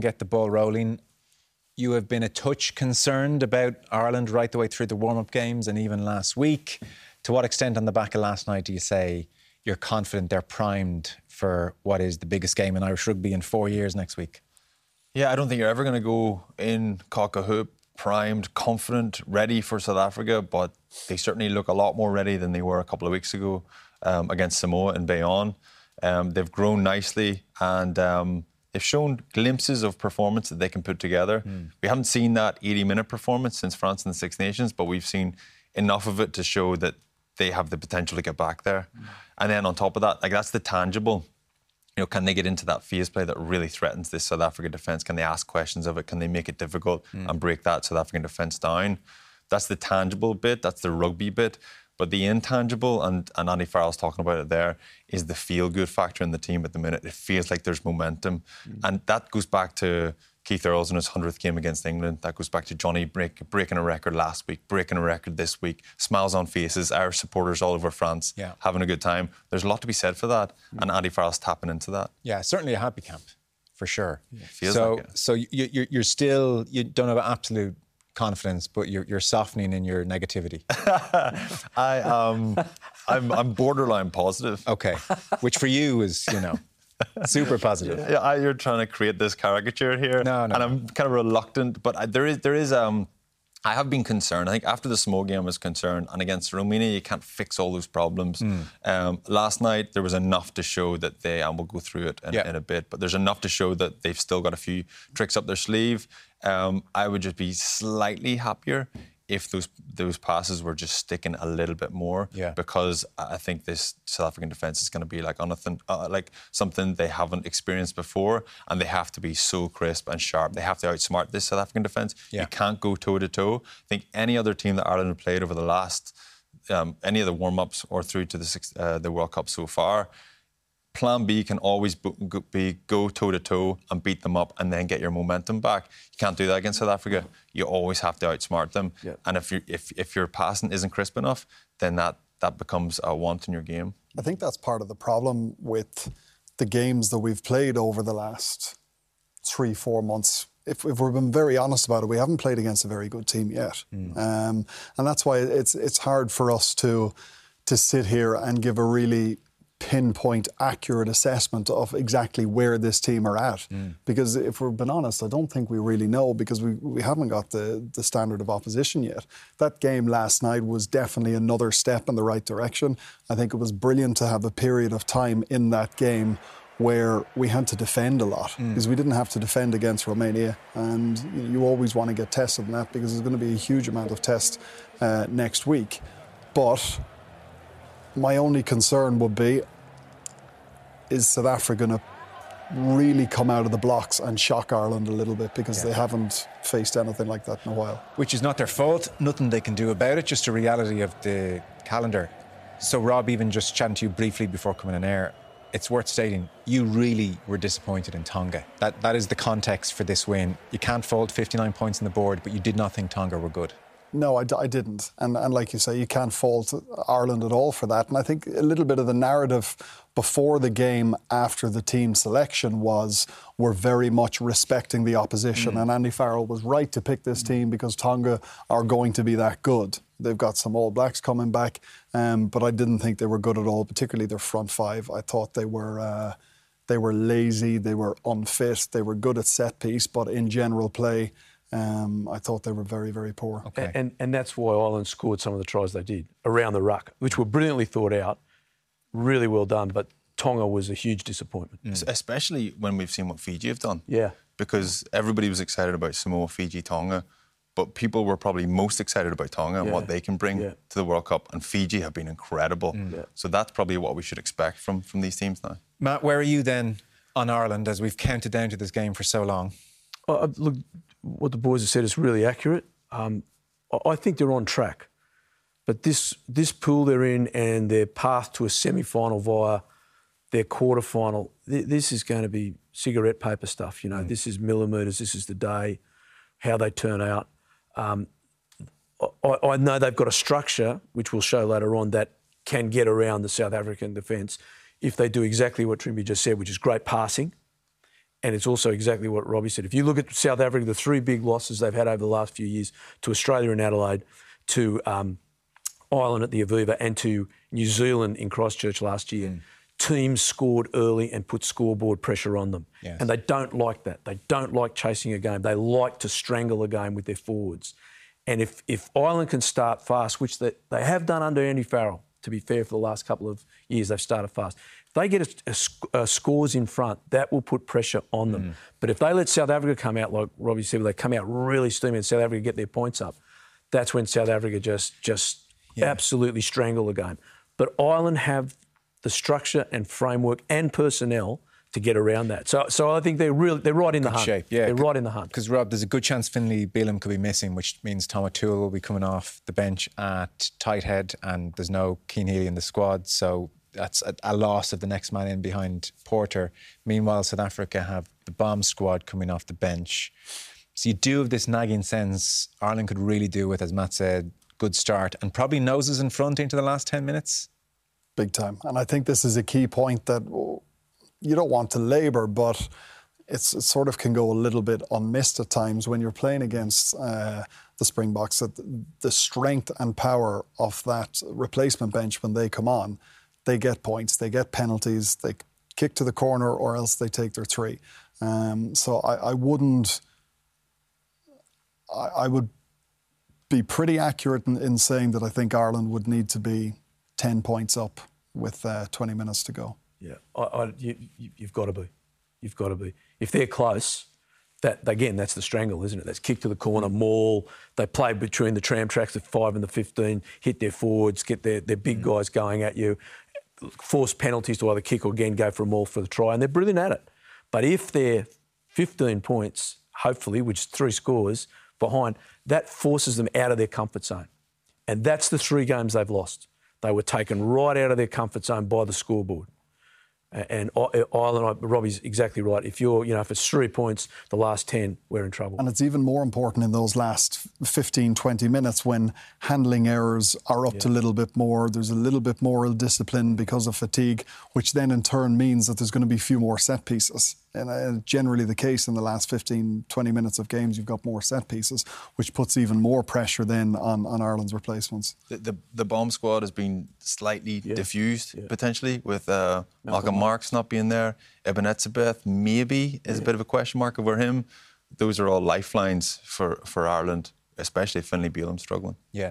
Get the ball rolling. You have been a touch concerned about Ireland right the way through the warm-up games and even last week. To what extent on the back of last night do you say you're confident they're primed for what is the biggest game in Irish rugby in four years next week? Yeah, I don't think you're ever going to go in cock a hoop primed, confident, ready for South Africa, but they certainly look a lot more ready than they were a couple of weeks ago um, against Samoa and Bayonne. Um, they've grown nicely and um, they've shown glimpses of performance that they can put together. Mm. We haven't seen that 80 minute performance since France and the Six Nations, but we've seen enough of it to show that they have the potential to get back there. Mm. And then on top of that, like that's the tangible you know, can they get into that phase play that really threatens this South African defence? Can they ask questions of it? Can they make it difficult mm. and break that South African defence down? That's the tangible bit. That's the rugby bit. But the intangible, and, and Andy Farrell's talking about it there, is the feel good factor in the team at the minute. It feels like there's momentum. Mm. And that goes back to Keith Earls in his 100th game against England. That goes back to Johnny break, breaking a record last week, breaking a record this week, smiles on faces, Irish supporters all over France yeah. having a good time. There's a lot to be said for that, mm. and Andy Farrell's tapping into that. Yeah, certainly a happy camp, for sure. Yeah, so, like so you, you're still, you don't have an absolute confidence, but you're, you're softening in your negativity. I, um, I'm, I'm borderline positive. Okay, which for you is, you know. Super positive. Yeah, you're trying to create this caricature here. No, no. And I'm kind of reluctant, but I, there is there is um. I have been concerned. I think after the Samoa game, I was concerned, and against Romania, you can't fix all those problems. Mm. Um, last night, there was enough to show that they, and we'll go through it in, yeah. in, a bit, but there's enough to show that they've still got a few tricks up their sleeve. Um, I would just be slightly happier if those those passes were just sticking a little bit more. Yeah. Because I think this South African defense is going to be like anything, uh, like something they haven't experienced before, and they have to be so crisp and sharp. They have to outsmart this South African defense. Yeah. You can't go toe to toe. I think any other team that Ireland have played over the last um, any of the warm ups or through to the uh, the World Cup so far plan B can always be go toe to toe and beat them up and then get your momentum back. You can't do that against South Africa. You always have to outsmart them. Yeah. And if you if if your passing isn't crisp enough, then that that becomes a want in your game. I think that's part of the problem with the games that we've played over the last three, four months. If, if we've been very honest about it, we haven't played against a very good team yet, mm. um, and that's why it's it's hard for us to to sit here and give a really pinpoint accurate assessment of exactly where this team are at. Mm. Because if we're being honest, I don't think we really know because we, we haven't got the, the standard of opposition yet. That game last night was definitely another step in the right direction. I think it was brilliant to have a period of time in that game where we had to defend a lot mm. because we didn't have to defend against Romania. And you, know, you always want to get tested in that because there's going to be a huge amount of tests uh, next week. But my only concern would be is South Africa going to really come out of the blocks and shock Ireland a little bit because yeah. they haven't faced anything like that in a while. Which is not their fault, nothing they can do about it, just a reality of the calendar. So, Rob, even just chatting to you briefly before coming on air, it's worth stating you really were disappointed in Tonga. That, that is the context for this win. You can't fold 59 points on the board, but you did not think Tonga were good. No, I, I didn't. And, and like you say, you can't fault Ireland at all for that. And I think a little bit of the narrative before the game, after the team selection, was we're very much respecting the opposition. Mm. And Andy Farrell was right to pick this team because Tonga are going to be that good. They've got some All Blacks coming back, um, but I didn't think they were good at all, particularly their front five. I thought they were. Uh, they were lazy, they were unfit, they were good at set piece, but in general play, um, I thought they were very, very poor. Okay. And, and that's why Ireland scored some of the tries they did around the ruck, which were brilliantly thought out, really well done. But Tonga was a huge disappointment. Mm. Especially when we've seen what Fiji have done. Yeah. Because everybody was excited about Samoa, Fiji, Tonga. But people were probably most excited about Tonga and what they can bring yeah. to the World Cup. And Fiji have been incredible. Mm. Yeah. So that's probably what we should expect from, from these teams now. Matt, where are you then on Ireland as we've counted down to this game for so long? Uh, look, what the boys have said is really accurate. Um, I think they're on track, but this this pool they're in and their path to a semi-final via their quarter final, th- this is going to be cigarette paper stuff. You know, mm. this is millimetres. This is the day, how they turn out. Um, I, I, know they've got a structure which we'll show later on that can get around the South African defence if they do exactly what Trimby just said, which is great passing. And it's also exactly what Robbie said. If you look at South Africa, the three big losses they've had over the last few years to Australia in Adelaide, to um, Ireland at the Aviva, and to New Zealand in Christchurch last year. Mm. Teams scored early and put scoreboard pressure on them. Yes. And they don't like that. They don't like chasing a game. They like to strangle a game with their forwards. And if, if Ireland can start fast, which they, they have done under Andy Farrell, to be fair, for the last couple of years, they've started fast. They get a, a, a scores in front, that will put pressure on them. Mm. But if they let South Africa come out, like Robbie said, they come out really steamy and South Africa get their points up, that's when South Africa just, just yeah. absolutely strangle the game. But Ireland have the structure and framework and personnel to get around that. So, so I think they're really they're right in good the hunt. Shape, yeah. They're right in the hunt. Because Rob, there's a good chance Finlay Bealham could be missing, which means Tom O'Toole will be coming off the bench at tight head, and there's no Cian Healy in the squad, so that's a, a, loss of the next man in behind Porter. Meanwhile, South Africa have the bomb squad coming off the bench. So you do have this nagging sense Ireland could really do with, as Matt said, good start and probably noses in front into the last 10 minutes. Big time. And I think this is a key point that you don't want to labour, but it sort of can go a little bit unmissed at times when you're playing against uh, the Springboks. That the strength and power of that replacement bench when they come on they get points, they get penalties, they kick to the corner, or else they take their three. Um, so I, I wouldn't. I, I, would be pretty accurate in, in, saying that I think Ireland would need to be ten points up with uh, 20 minutes to go. Yeah, I, you, have got to be. You've got to be. If they're close, that again, that's the strangle, isn't it? That's kick to the corner, maul. They play between the tram tracks at five and the 15, hit their forwards, get their, their big guys going at you force penalties to either kick or again go for a maul for the try, and they're brilliant at it. But if they're 15 points, hopefully, which is three scores behind, that forces them out of their comfort zone. And that's the three games they've lost. They were taken right out of their comfort zone by the scoreboard. And Ireland, Robbie's exactly right. If you're, you know, if it's three points, the last 10, we're in trouble. And it's even more important in those last 15, 20 minutes when handling errors are up yeah. to a little bit more. There's a little bit more discipline because of fatigue, which then in turn means that there's going to be a few more set pieces and uh, generally the case in the last 15, 20 minutes of games, you've got more set pieces, which puts even more pressure then on, on Ireland's replacements. The, the, the bomb squad has been slightly yeah. diffused yeah. potentially with uh, Malcolm, Marx not being there. Eben Etzebeth maybe is yeah. a bit of a question mark over him. Those are all lifelines for, for Ireland, especially if Finlay Bealham struggling. Yeah.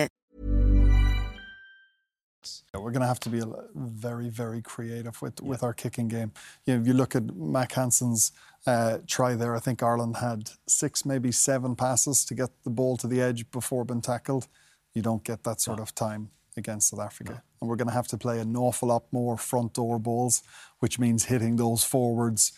We're going to have to be very, very creative with, yeah. with our kicking game. You know, if you look at Mack Hansen's uh, try there, I think Ireland had six, maybe seven passes to get the ball to the edge before being tackled. You don't get that sort no. of time against South Africa. No. And we're going to have to play an awful lot more front door balls, which means hitting those forwards,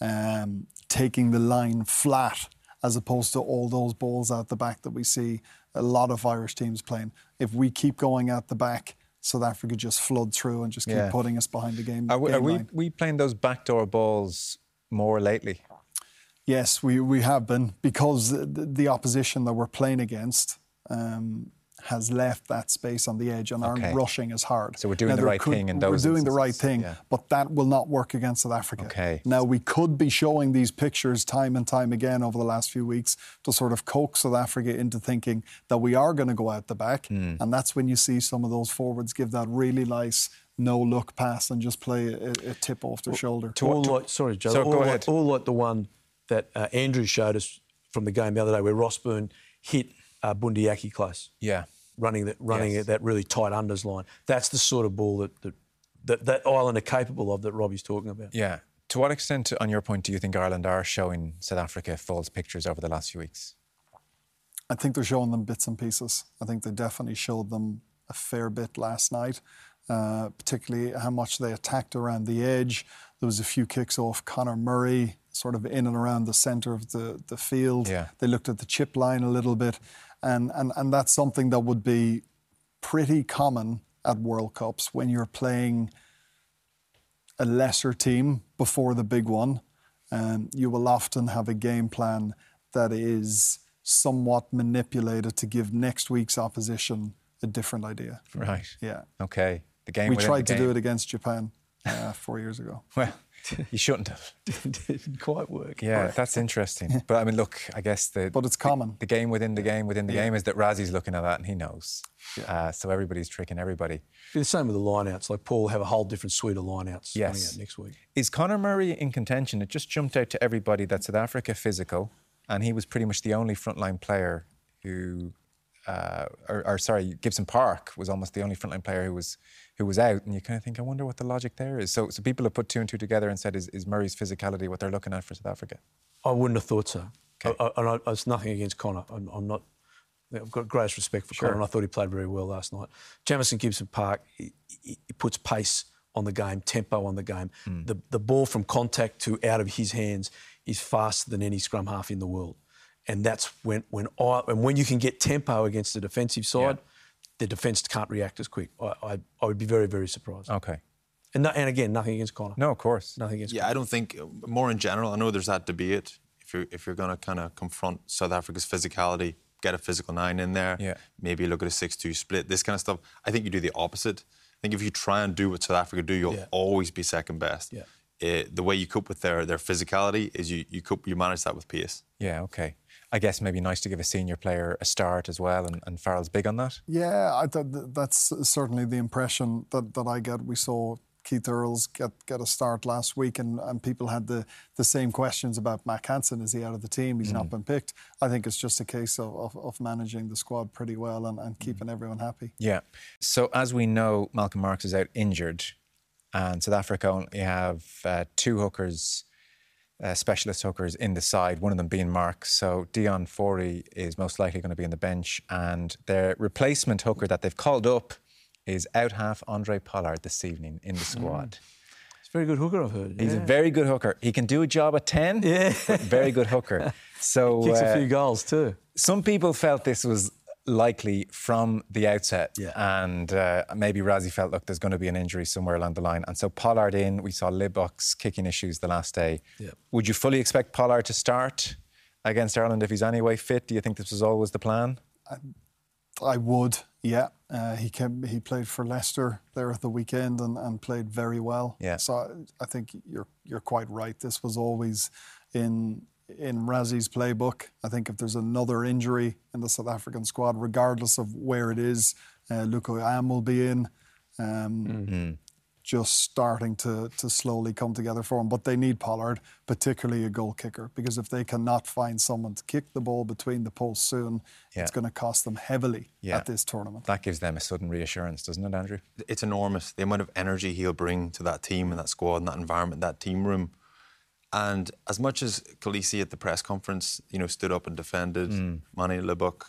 um, taking the line flat, as opposed to all those balls out the back that we see a lot of Irish teams playing. If we keep going out the back, South Africa just flood through and just keep Yeah. putting us behind the game. Are we, game are we, we playing those backdoor balls more lately? Yes, we, we have been because the, the opposition that we're playing against um, has left that space on the edge and Okay. aren't rushing as hard. So we're doing the there right thing in those We're doing the right thing, yeah. but that will not work against South Africa. Okay. Now we could be showing these pictures time and time again over the last few weeks to sort of coax South Africa into thinking that we are going to go out the back, Hmm. and that's when you see some of those forwards give that really nice no look pass and just play a, a tip off their shoulder. all like, sorry, Joe. So all, go like, ahead. all like the one that uh, Andrew showed us from the game the other day, where Ross Byrne hit uh, Bundee Aki close, Yeah. running that running Yes. that really tight unders line. That's the sort of ball that that, that that Ireland are capable of that Robbie's talking about. Yeah. To what extent, on your point, do you think Ireland are showing South Africa false pictures over the last few weeks? I think they're showing them bits and pieces. I think they definitely showed them a fair bit last night, uh, particularly how much they attacked around the edge. There was a few kicks off Conor Murray, sort of in and around the centre of the, the field. Yeah. They looked at the chip line a little bit, and, and, and that's something that would be pretty common at World Cups when you're playing a lesser team before the big one, um, you will often have a game plan that is somewhat manipulated to give next week's opposition a different idea. Right. Yeah. Okay. The game. we tried to do it against Japan uh, four years ago. Well, you shouldn't have. didn't quite work. Yeah, that's interesting. But I mean, look, I guess the But it's common. the game within the game within the game is that Rassie's looking at that and he knows. Uh, so everybody's tricking everybody. Be the same with the lineouts. Like Paul have a whole different suite of lineouts coming out next week. Is Conor Murray in contention? It just jumped out to everybody that South Africa physical, and he was pretty much the only frontline player who, uh, or, or sorry, Gibson Park was almost the only frontline player who was who was out. And you kind of think, I wonder what the logic there is. So, so people have put two and two together and said, is, is Murray's physicality what they're looking at for South Africa? I wouldn't have thought so. Okay. I, I, and I, it's nothing against Conor. I'm, I'm not. I've got greatest respect for Conor, and I thought he played very well last night. Jamison Gibson Park, he, he he puts pace on the game, tempo on the game. Hmm. The, the ball from contact to out of his hands is faster than any scrum half in the world, and that's when when I and when you can get tempo against the defensive side, the defence can't react as quick. I, I, I would be very very surprised. Okay. And, no, and again, nothing against Conor. No, of course. nothing against. Yeah, I don't think more in general. I know there's that debate. If you're if you're going to kind of confront South Africa's physicality, get a physical nine in there. Yeah. Maybe look at a six-two split. This kind of stuff. I think you do the opposite. I think if you try and do what South Africa do, you'll Yeah. always be second best. Yeah. Uh, the way you cope with their their physicality is you you cope you manage that with pace. Yeah, okay. I guess maybe nice to give a senior player a start as well, and, and Farrell's big on that. Yeah, I th- th- that's certainly the impression that, that I get. We saw Keith Earls get, get a start last week, and, and people had the, the same questions about Mack Hansen. Is he out of the team? He's not been picked. I think it's just a case of, of, of managing the squad pretty well and, and keeping everyone happy. Yeah. So as we know, Malcolm Marx is out injured, and South Africa only have uh, two hookers, uh, specialist hookers in the side. One of them being Mark. So Deon Fourie is most likely going to be on the bench, and their replacement hooker that they've called up is out half Andre Pollard this evening in the squad. It's a very good hooker, I've heard. He's Yeah. a very good hooker. He can do a job at ten. Yeah. very good hooker. So he Kicks uh, a few goals too. some people felt this was likely from the outset. Yeah. And uh, maybe Rassie felt, look, there's going to be an injury somewhere along the line. And so Pollard in, we saw Libbok's kicking issues the last day. Yeah. Would you fully expect Pollard to start against Ireland if he's anyway fit? Do you think this was always the plan? I would, yeah. Uh, he came, he played for Leicester there at the weekend and, and played very well. Yeah. So I, I think you're you're quite right. This was always in in Rassie's playbook. I think if there's another injury in the South African squad, regardless of where it is, uh, Lukhanyo Am will be in. Um, Just starting to to slowly come together for him, but they need Pollard, particularly a goal kicker, because if they cannot find someone to kick the ball between the posts soon, Yeah. it's going to cost them heavily Yeah. at this tournament. That gives them a sudden reassurance, doesn't it, Andrew? It's enormous the amount of energy he'll bring to that team and that squad and that environment, that team room. And as much as Kolisi at the press conference, you know, stood up and defended Manie Libbok,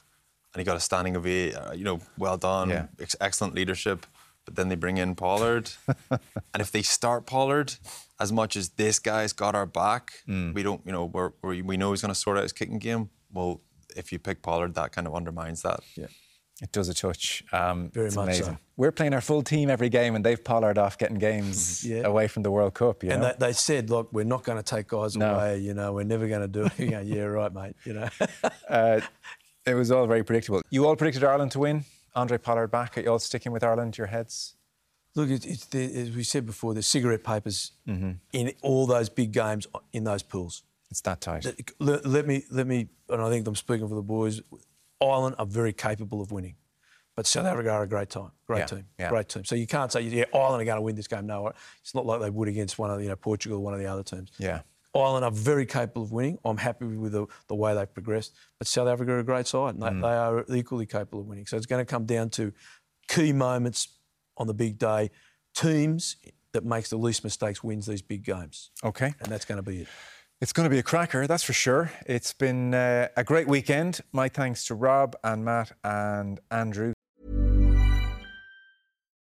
and he got a standing ovation, uh, you know, well done, Yeah. ex- excellent leadership. But then they bring in Pollard, and if they start Pollard, as much as this guy's got our back, we don't, you know, we're, we we know he's going to sort out his kicking game. Well, if you pick Pollard, that kind of undermines that. Yeah. It does a touch. Um, Very it's much amazing. so. We're playing our full team every game, and they've Pollard off getting games Yeah. away from the World Cup. You And know? they, they said, look, we're not going to take guys No. away. You know, we're never going to do it. You go, yeah, right, mate. You know. uh, it was all very predictable. You all predicted Ireland to win. Andre Pollard back. Are you all sticking with Ireland? Your heads? Look, it's, it's the, as we said before, the cigarette papers Mm-hmm. in all those big games in those pools. It's that tight. Let, let me, let me, and I think I'm speaking for the boys. Ireland are very capable of winning, but South Africa are a great time, great Yeah, team, yeah. great team. So you can't say yeah, Ireland are going to win this game. No, it's not like they would against one of you know Portugal, or one of the other teams. Yeah. Ireland are very capable of winning. I'm happy with the, the way they've progressed. But South Africa are a great side, and they, Mm. they are equally capable of winning. So it's going to come down to key moments on the big day. Teams that makes the least mistakes wins these big games, Okay. and that's going to be it. It's going to be a cracker, that's for sure. It's been uh, a great weekend. My thanks to Rob and Matt and Andrew.